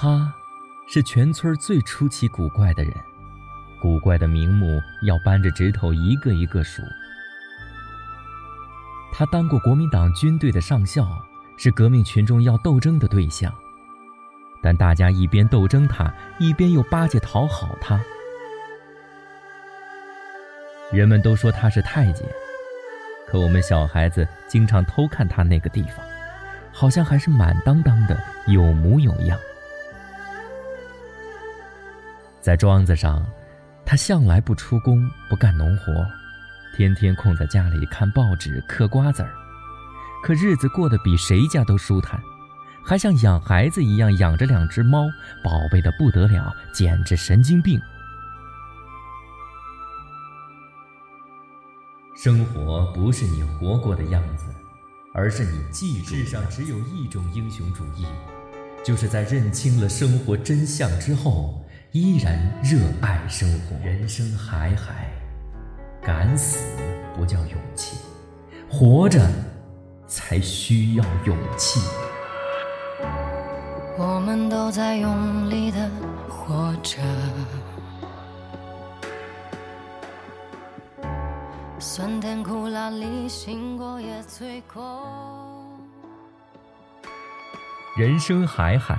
他，是全村最出奇古怪的人，古怪的名目要扳着指头一个一个数。他当过国民党军队的上校，是革命群众要斗争的对象，但大家一边斗争他，一边又巴结讨好他。人们都说他是太监，可我们小孩子经常偷看他那个地方，好像还是满当当的，有模有样。在庄子上，他向来不出工，不干农活，天天空在家里看报纸、嗑瓜子儿，可日子过得比谁家都舒坦，还像养孩子一样养着两只猫，宝贝的不得了，简直神经病。生活不是你活过的样子，而是你记住。世上只有一种英雄主义，就是在认清了生活真相之后，依然热爱生活。人生海海，敢死不叫勇气，活着才需要勇气。我们都在用力的活着。酸甜苦辣里，醒过也醉过。人生海海，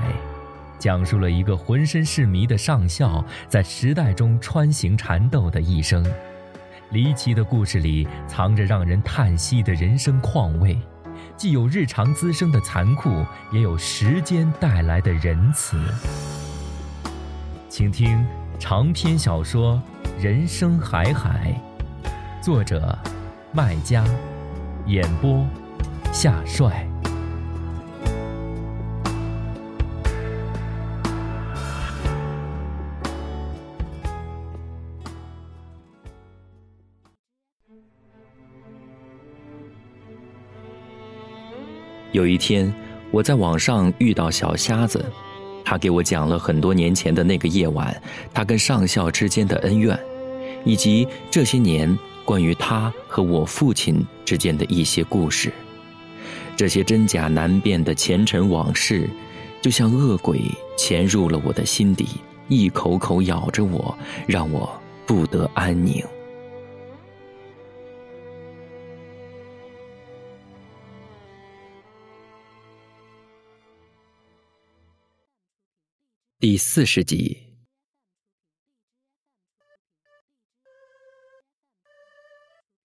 讲述了一个浑身是谜的上校在时代中穿行缠斗的一生。离奇的故事里藏着让人叹息的人生况味，既有日常滋生的残酷，也有时间带来的仁慈。请听长篇小说《人生海海》。作者：麦家，演播：夏帅。有一天，我在网上遇到小瞎子，他给我讲了很多年前的那个夜晚，他跟上校之间的恩怨，以及这些年。关于他和我父亲之间的一些故事，这些真假难辨的前尘往事，就像恶鬼潜入了我的心底，一口口咬着我，让我不得安宁。第四十集。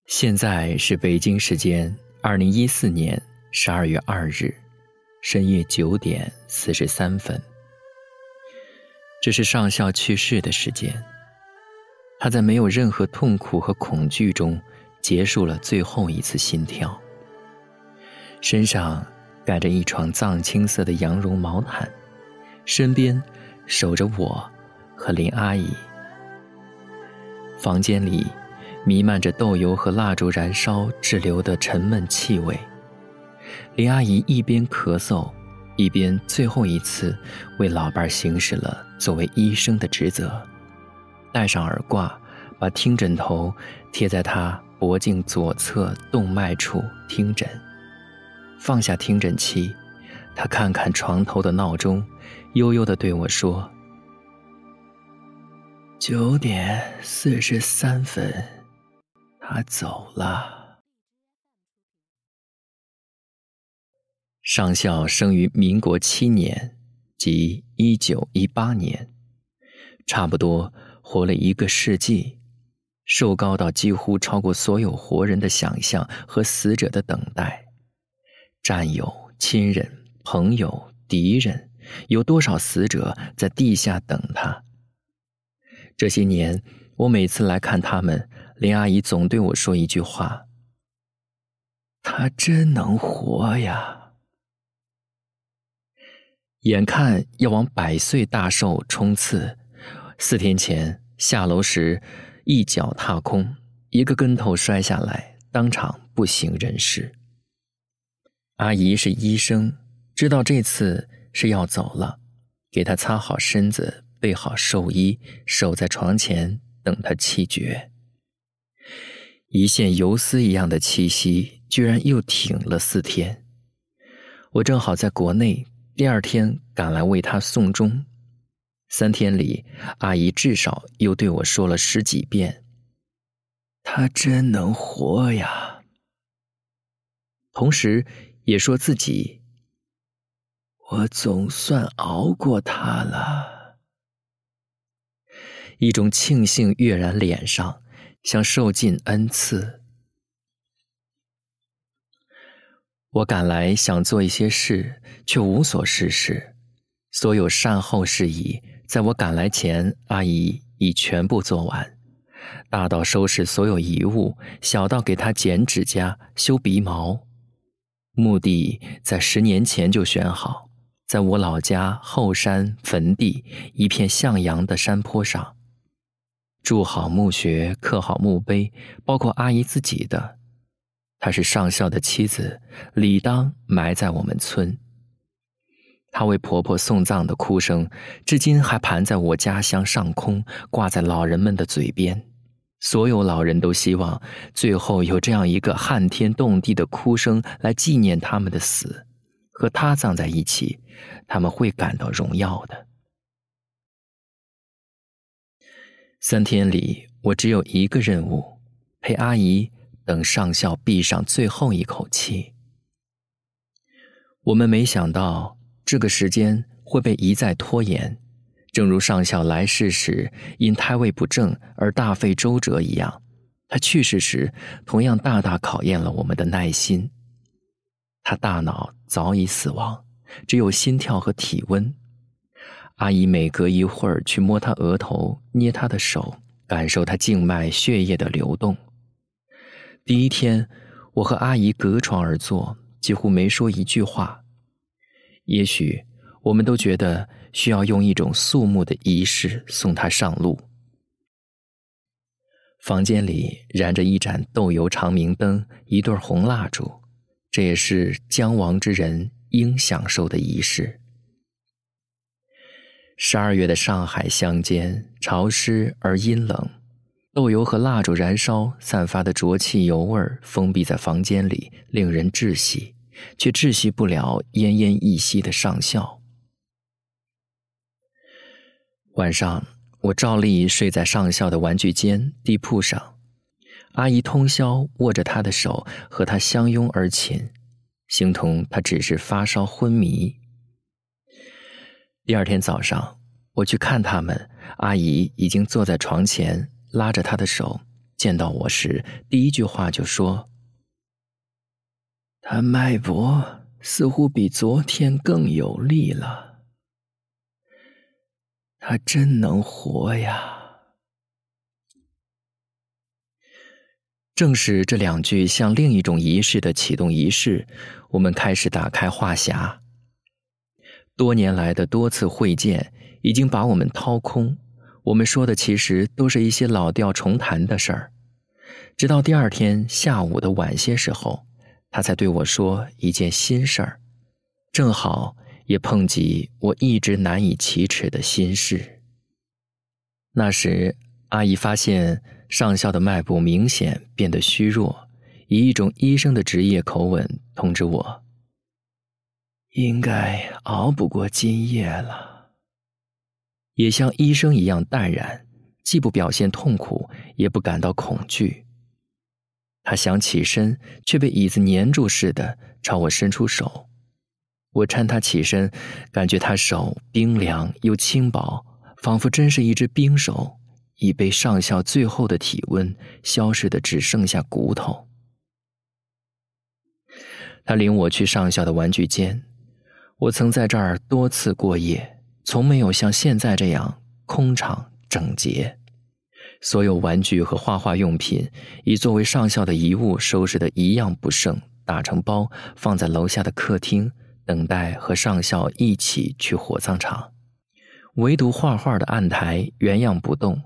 现在是北京时间二零一四年十二月二日深夜九点四十三分。这是上校去世的时间，他在没有任何痛苦和恐惧中结束了最后一次心跳。身上盖着一床藏青色的羊绒毛毯，身边守着我和林阿姨。房间里。弥漫着豆油和蜡烛燃烧滞留的沉闷气味。林阿姨一边咳嗽，一边最后一次为老伴儿行使了作为医生的职责，戴上耳挂，把听诊头贴在他脖颈左侧动脉处听诊。放下听诊器，他看看床头的闹钟，悠悠地对我说：“九点四十三分。”他走了。上校生于民国七年，即一九一八年，差不多活了一个世纪，瘦高到几乎超过所有活人的想象和死者的等待。战友、亲人、朋友、敌人，有多少死者在地下等他？这些年，我每次来看他们。林阿姨总对我说一句话：“他真能活呀！”眼看要往百岁大寿冲刺，四天前下楼时一脚踏空，一个跟头摔下来，当场不省人事。阿姨是医生，知道这次是要走了，给他擦好身子，备好寿衣，守在床前等他气绝。一线游丝一样的气息，居然又挺了四天。我正好在国内第二天赶来为他送终。三天里，阿姨至少又对我说了十几遍：“他真能活呀。”同时，也说自己：“我总算熬过他了。”一种庆幸跃然脸上，像受尽恩赐。我赶来想做一些事，却无所事事。所有善后事宜。在我赶来前，阿姨已全部做完，大到收拾所有遗物，小到给她剪指甲、修鼻毛。墓地在十年前就选好，在我老家后山坟地一片向阳的山坡上，筑好墓穴，刻好墓碑，包括阿姨自己的，她是上校的妻子，理当埋在我们村。她为婆婆送葬的哭声，至今还盘在我家乡上空，挂在老人们的嘴边。所有老人都希望最后有这样一个撼天动地的哭声来纪念他们的死，和他葬在一起，他们会感到荣耀的。三天里，我只有一个任务：陪阿姨等上校闭上最后一口气。我们没想到。这个时间会被一再拖延，正如上校来世时因胎位不正而大费周折一样，他去世时同样大大考验了我们的耐心。他大脑早已死亡，只有心跳和体温。阿姨每隔一会儿去摸他额头，捏他的手，感受他静脉血液的流动。第一天，我和阿姨隔床而坐，几乎没说一句话。也许我们都觉得需要用一种肃穆的仪式送他上路。房间里燃着一盏豆油长明灯，一对红蜡烛，这也是将亡之人应享受的仪式。十二月的上海乡间潮湿而阴冷，豆油和蜡烛燃烧散发的浊气油味封闭在房间里，令人窒息。却窒息不了奄奄一息的上校。晚上，我照例睡在上校的玩具间地铺上，阿姨通宵握着他的手，和他相拥而寝，形同他只是发烧昏迷。第二天早上，我去看他们，阿姨已经坐在床前，拉着他的手，见到我时，第一句话就说。他脉搏似乎比昨天更有力了。他真能活呀！正是这两句像另一种仪式的启动仪式，我们开始打开话匣。多年来的多次会见已经把我们掏空，我们说的其实都是一些老调重弹的事儿。直到第二天下午的晚些时候。他才对我说一件心事儿，正好也碰及我一直难以启齿的心事。那时，阿姨发现上校的脉搏明显变得虚弱，以一种医生的职业口吻通知我：“应该熬不过今夜了。”也像医生一样淡然，既不表现痛苦，也不感到恐惧。他想起身，却被椅子粘住似的，朝我伸出手。我搀他起身，感觉他手冰凉又轻薄，仿佛真是一只冰手，已被上校最后的体温消失的只剩下骨头。他领我去上校的玩具间，我曾在这儿多次过夜，从没有像现在这样空场整洁。所有玩具和画画用品已作为上校的遗物收拾的一样不剩，打成包放在楼下的客厅，等待和上校一起去火葬场。唯独画画的案台原样不动，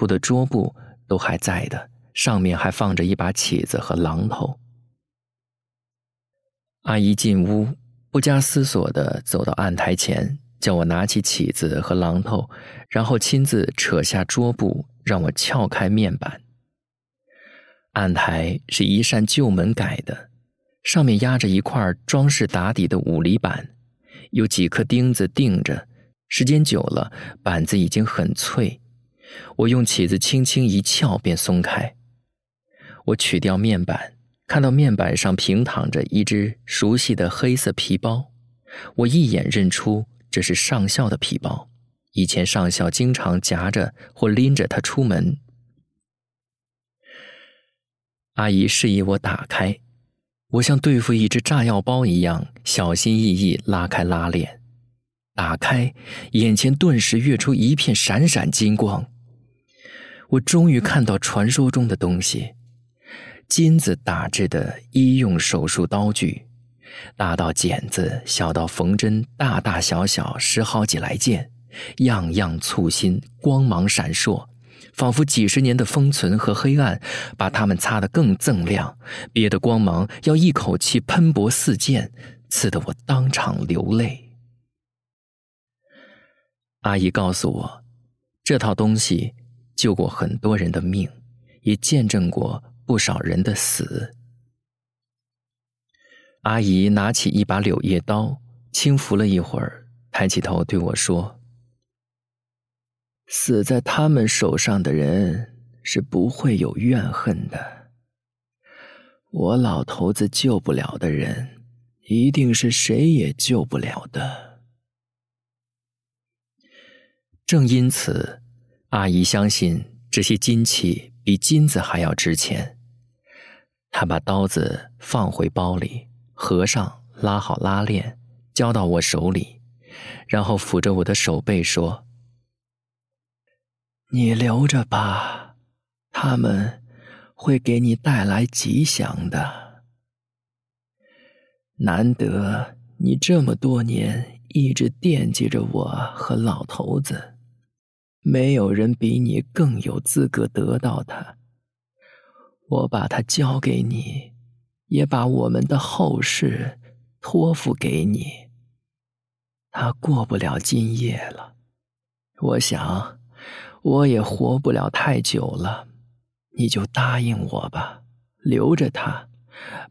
铺的桌布都还在的，上面还放着一把起子和榔头。阿姨进屋，不加思索地走到案台前，叫我拿起起子和榔头，然后亲自扯下桌布。让我撬开面板。案台是一扇旧门改的，上面压着一块装饰打底的五厘板，有几颗钉子钉着，时间久了，板子已经很脆。我用起子轻轻一撬，便松开。我取掉面板，看到面板上平躺着一只熟悉的黑色皮包，我一眼认出这是上校的皮包。以前上校经常夹着或拎着它出门。阿姨示意我打开，我像对付一只炸药包一样小心翼翼拉开拉链，打开，眼前顿时跃出一片闪闪金光。我终于看到传说中的东西：金子打制的医用手术刀具，大到剪子，小到缝针，大大小小十好几来件，样样簇新，光芒闪烁，仿佛几十年的封存和黑暗把它们擦得更锃亮，憋得光芒要一口气喷薄四溅，刺得我当场流泪。阿姨告诉我，这套东西。救过很多人的命，也见证过不少人的死。阿姨拿起一把柳叶刀，轻抚了一会儿，抬起头对我说：“死在他们手上的人是不会有怨恨的。我老头子救不了的人，一定是谁也救不了的。正因此。”阿姨相信这些金器比金子还要值钱。她把刀子放回包里，合上，拉好拉链，交到我手里，然后抚着我的手背说：“你留着吧，他们会给你带来吉祥的。难得你这么多年一直惦记着我和老头子。”没有人比你更有资格得到它。我把它交给你，也把我们的后事托付给你。他过不了今夜了，我想我也活不了太久了。你就答应我吧，留着它，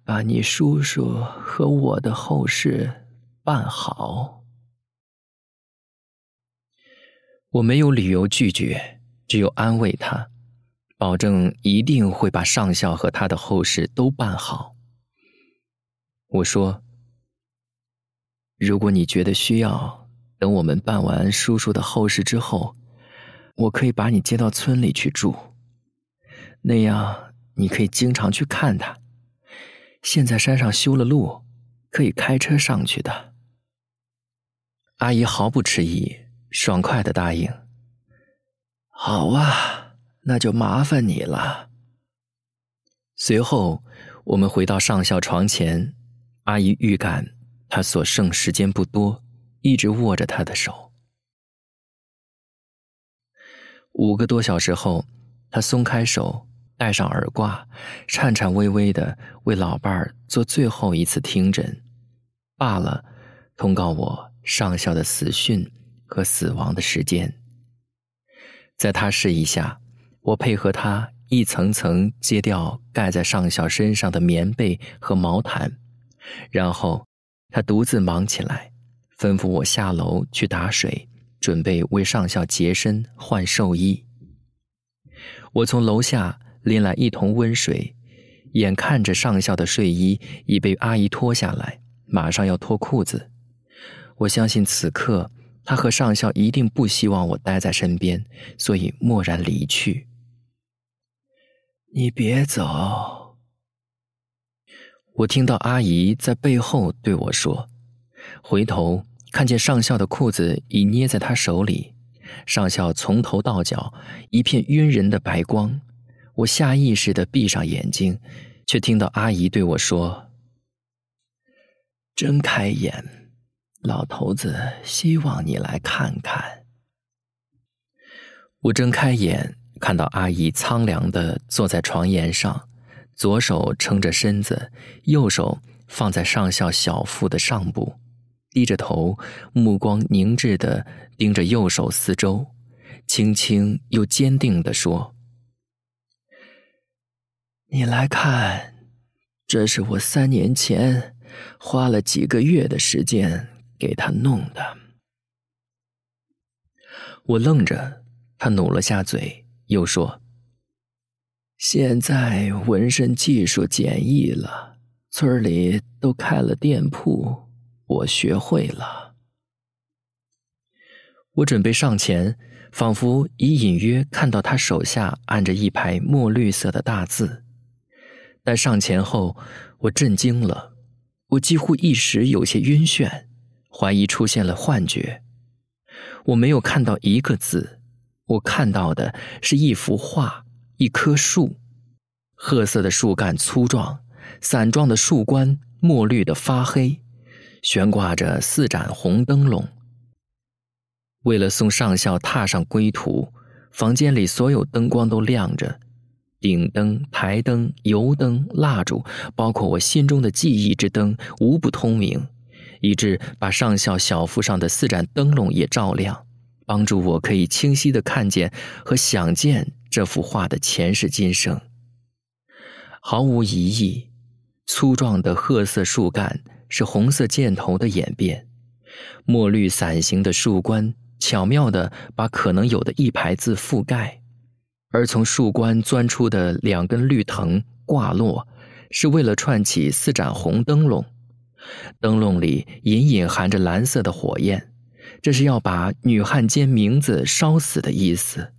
把你叔叔和我的后事办好。我没有理由拒绝，只有安慰他，保证一定会把上校和他的后事都办好。我说：“如果你觉得需要，等我们办完叔叔的后事之后，我可以把你接到村里去住，那样你可以经常去看他。现在山上修了路，可以开车上去的。”阿姨毫不迟疑。爽快的答应。好啊，那就麻烦你了。随后，我们回到上校床前，阿姨预感他所剩时间不多，一直握着他的手。五个多小时后，他松开手，戴上耳挂，颤颤巍巍的为老伴儿做最后一次听诊。罢了，通告我上校的死讯。和死亡的时间，在他示意下，我配合他一层层揭掉盖在上校身上的棉被和毛毯，然后他独自忙起来，吩咐我下楼去打水，准备为上校洁身换寿衣。我从楼下拎来一桶温水，眼看着上校的睡衣已被阿姨脱下来，马上要脱裤子，我相信此刻。他和上校一定不希望我待在身边，所以默然离去。你别走。我听到阿姨在背后对我说，回头看见上校的裤子已捏在他手里，上校从头到脚一片晕人的白光。我下意识的闭上眼睛，却听到阿姨对我说：“睁开眼。”老头子希望你来看看。我睁开眼，看到阿姨苍凉的坐在床沿上，左手撑着身子，右手放在上校小腹的上部，低着头，目光凝滞的盯着右手四周，轻轻又坚定的说：“你来看，这是我三年前花了几个月的时间。”给他弄的。我愣着，他努了下嘴，又说：“现在纹身技术简易了，村里都开了店铺，我学会了。”我准备上前，仿佛已隐约看到他手下按着一排墨绿色的大字。但上前后，我震惊了，我几乎一时有些晕眩，怀疑出现了幻觉。我没有看到一个字，我看到的是一幅画，一棵树，褐色的树干粗壮，伞状的树冠墨绿的发黑，悬挂着四盏红灯笼。为了送上校踏上归途，房间里所有灯光都亮着，顶灯、台灯、油灯、蜡烛，包括我心中的记忆之灯，无不通明，以致把上校小腹上的四盏灯笼也照亮，帮助我可以清晰的看见和想见这幅画的前世今生。毫无疑义，粗壮的褐色树干是红色箭头的演变，墨绿伞形的树冠。巧妙地把可能有的一排字覆盖，而从树冠钻出的两根绿藤挂落，是为了串起四盏红灯笼。灯笼里隐隐含着蓝色的火焰，这是要把女汉奸名字烧死的意思，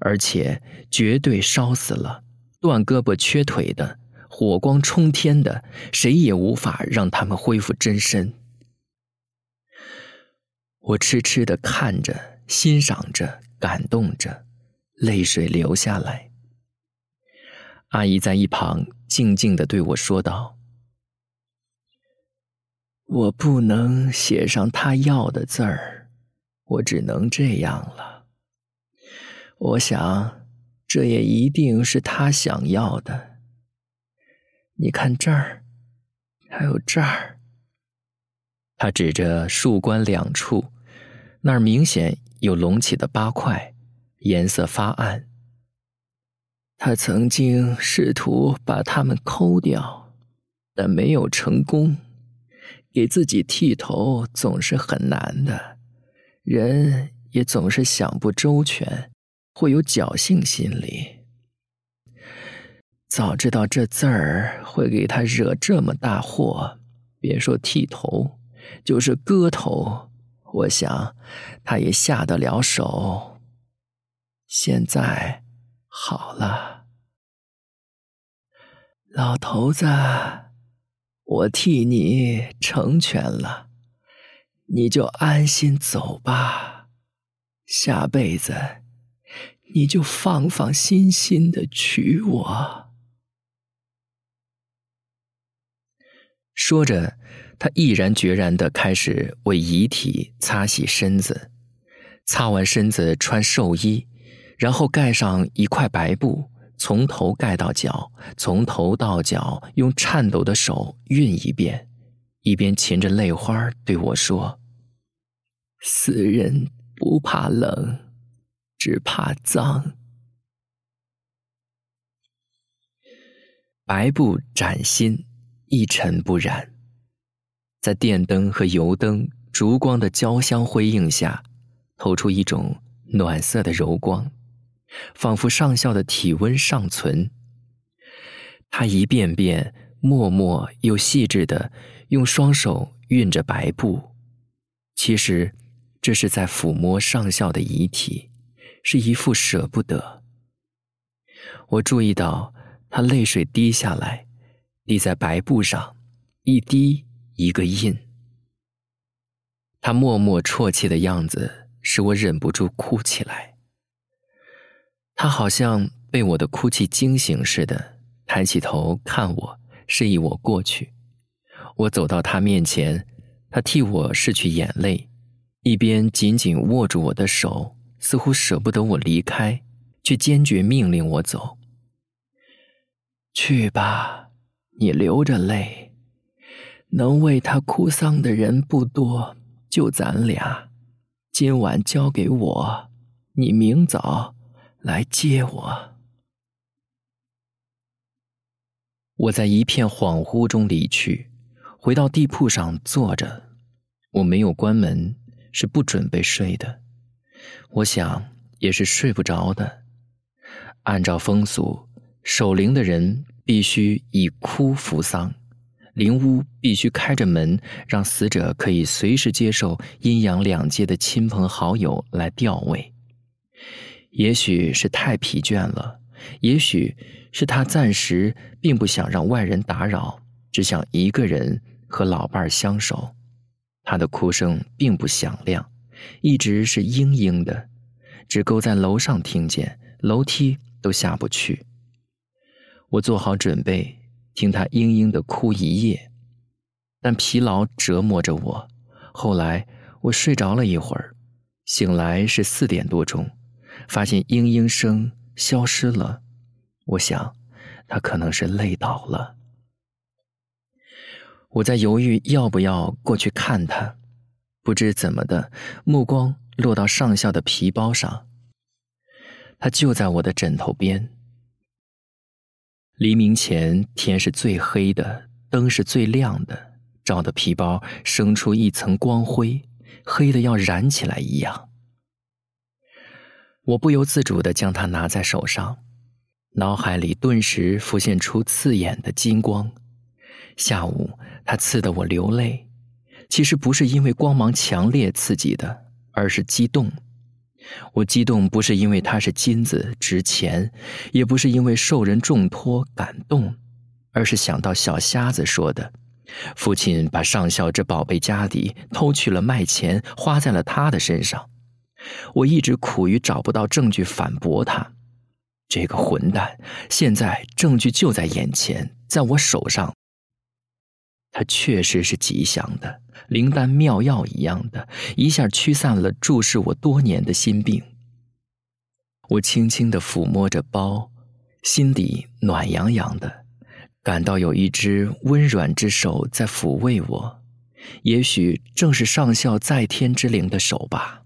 而且绝对烧死了，断胳膊缺腿的，火光冲天的，谁也无法让他们恢复真身。我痴痴的看着，欣赏着，感动着，泪水流下来。阿姨在一旁静静的对我说道：“我不能写上他要的字儿，我只能这样了。我想，这也一定是他想要的。你看这儿，还有这儿。”他指着树冠两处，那儿明显有隆起的八块，颜色发暗。他曾经试图把它们抠掉，但没有成功。给自己剃头总是很难的，人也总是想不周全，会有侥幸心理。早知道这字儿会给他惹这么大祸，别说剃头。就是割头，我想他也下得了手。现在好了，老头子，我替你成全了，你就安心走吧。下辈子你就放放心心的娶我。说着。他毅然决然的开始为遗体擦洗身子，擦完身子穿寿衣，然后盖上一块白布，从头盖到脚，从头到脚用颤抖的手熨一遍，一边噙着泪花对我说：“死人不怕冷，只怕脏。”白布崭新，一尘不染。在电灯和油灯、烛光的交相辉映下，透出一种暖色的柔光，仿佛上校的体温尚存。他一遍遍默默又细致的用双手熨着白布，其实这是在抚摸上校的遗体，是一副舍不得。我注意到他泪水滴下来，滴在白布上，一滴。一个印，他默默啜泣的样子使我忍不住哭起来。他好像被我的哭泣惊醒似的，抬起头看我，示意我过去。我走到他面前，他替我拭去眼泪，一边紧紧握住我的手，似乎舍不得我离开，却坚决命令我走。去吧，你流着泪。能为他哭丧的人不多，就咱俩。今晚交给我，你明早来接我。我在一片恍惚中离去，回到地铺上坐着。我没有关门，是不准备睡的。我想也是睡不着的。按照风俗，守灵的人必须以哭扶丧，灵屋必须开着门，让死者可以随时接受阴阳两界的亲朋好友来吊位。也许是太疲倦了，也许是他暂时并不想让外人打扰，只想一个人和老伴儿相守。他的哭声并不响亮，一直是嘤嘤的，只够在楼上听见，楼梯都下不去。我做好准备，听他嘤嘤的哭一夜，但疲劳折磨着我。后来我睡着了一会儿，醒来是四点多钟。发现嘤嘤声消失了，我想，他可能是累倒了。我在犹豫要不要过去看他，不知怎么的，目光落到上校的皮包上。他就在我的枕头边。黎明前天是最黑的，灯是最亮的，照的皮包生出一层光辉，黑的要燃起来一样。我不由自主地将它拿在手上，脑海里顿时浮现出刺眼的金光。下午，它刺得我流泪，其实不是因为光芒强烈刺激的，而是激动。我激动不是因为它是金子值钱，也不是因为受人重托感动，而是想到小瞎子说的：“父亲把上校这宝贝家底偷去了卖钱，花在了他的身上。”我一直苦于找不到证据反驳他，这个混蛋！现在证据就在眼前，在我手上。他确实是吉祥的，灵丹妙药一样的，一下驱散了注视我多年的心病。我轻轻的抚摸着包，心底暖洋洋的，感到有一只温软之手在抚慰我，也许正是上校在天之灵的手吧。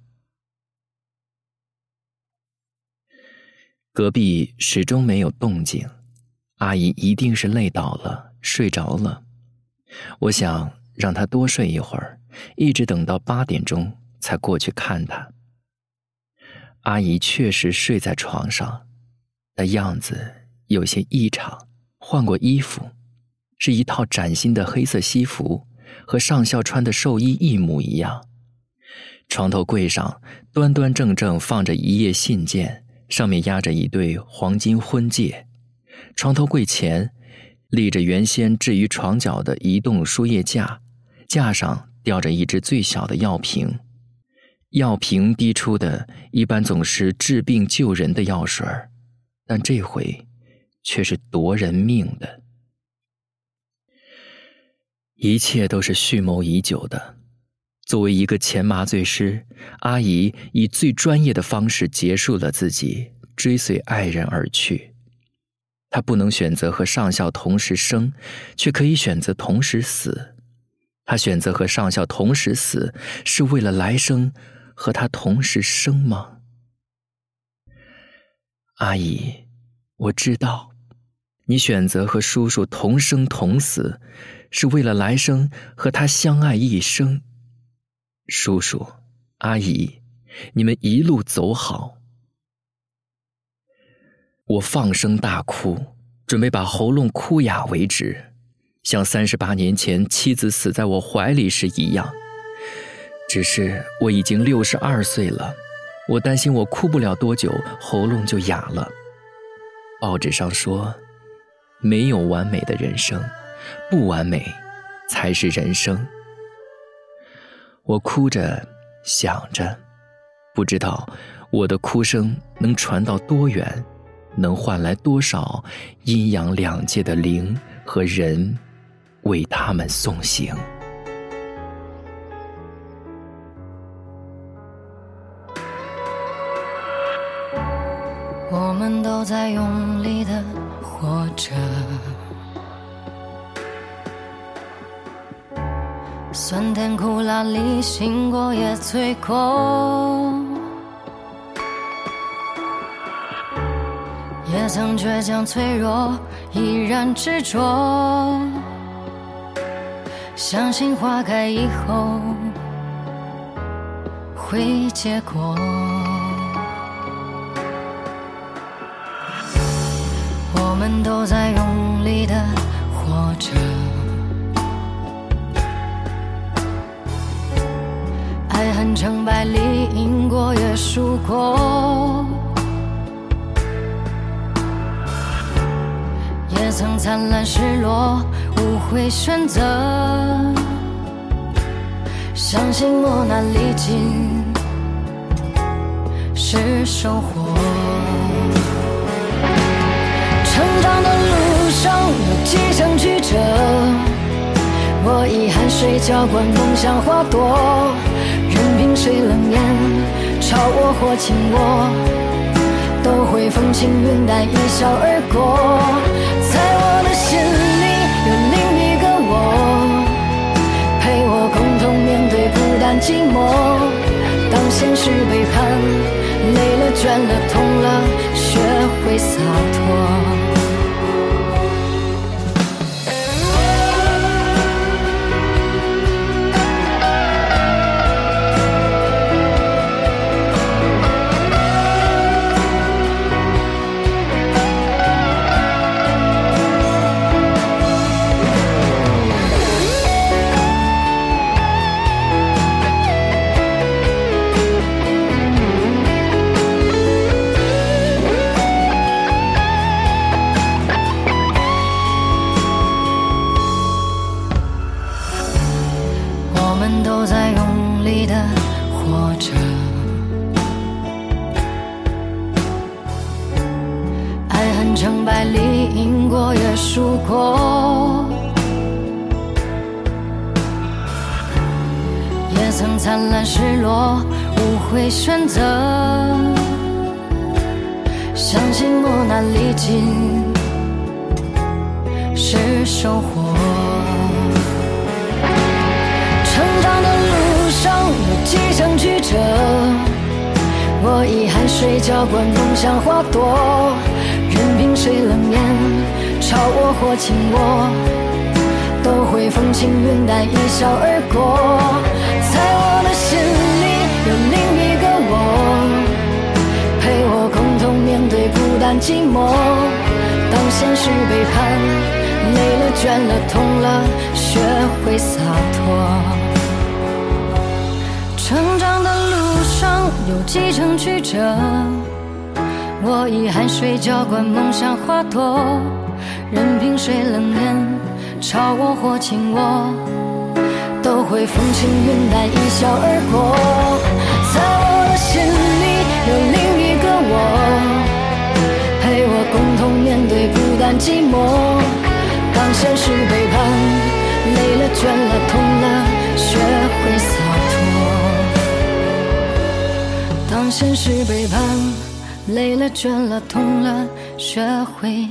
隔壁始终没有动静，阿姨一定是累倒了，睡着了。我想让她多睡一会儿，一直等到八点钟才过去看她。阿姨确实睡在床上，那样子有些异常，换过衣服，是一套崭新的黑色西服，和上校穿的寿衣一模一样。床头柜上端端正正放着一页信件。上面压着一对黄金婚戒，床头柜前立着原先置于床角的移动输液架，架上吊着一只最小的药瓶，药瓶滴出的一般总是治病救人的药水但这回却是夺人命的。一切都是蓄谋已久的。作为一个前麻醉师，阿姨以最专业的方式结束了自己，追随爱人而去。她不能选择和上校同时生，却可以选择同时死。她选择和上校同时死，是为了来生和他同时生吗？阿姨，我知道，你选择和叔叔同生同死，是为了来生和他相爱一生。叔叔，阿姨，你们一路走好。我放声大哭，准备把喉咙哭哑为止，像三十八年前妻子死在我怀里时一样。只是我已经六十二岁了，我担心我哭不了多久，喉咙就哑了。报纸上说，没有完美的人生，不完美才是人生。我哭着，想着，不知道我的哭声能传到多远，能换来多少阴阳两界的灵和人，为他们送行。我们都在用力的活着。酸甜苦辣里，醒过也醉过，也曾倔强脆弱，依然执着，相信花开以后会结果。我们都在用力的活着，成败里赢过也输过，也曾灿烂失落，无悔选择。相信磨难历尽是收获。成长的路上有几程曲折，我以汗水浇灌梦想花朵，任凭谁冷眼嘲我或轻我，都会风轻云淡一笑而过。在我的心里有另一个我，陪我共同面对孤单寂寞。当现实背叛，累了倦了痛了，学会洒脱。灿烂失落，无悔选择。相信磨难历尽是收获。成长的路上有几程曲折，我以汗水浇灌梦想花朵，任凭谁冷眼嘲我或轻我，都会风轻云淡一笑而过。寂寞。当现实背叛，累了倦了痛了，学会洒脱。成长的路上有几程曲折，我以汗水浇灌梦想花朵，任凭谁冷眼嘲我或轻我，都会风轻云淡一笑而过。在我的心里有另一个，我共同面对孤单寂寞。当现实背叛，累了倦了痛了，学会洒脱。当现实背叛，累了倦了痛了，学会。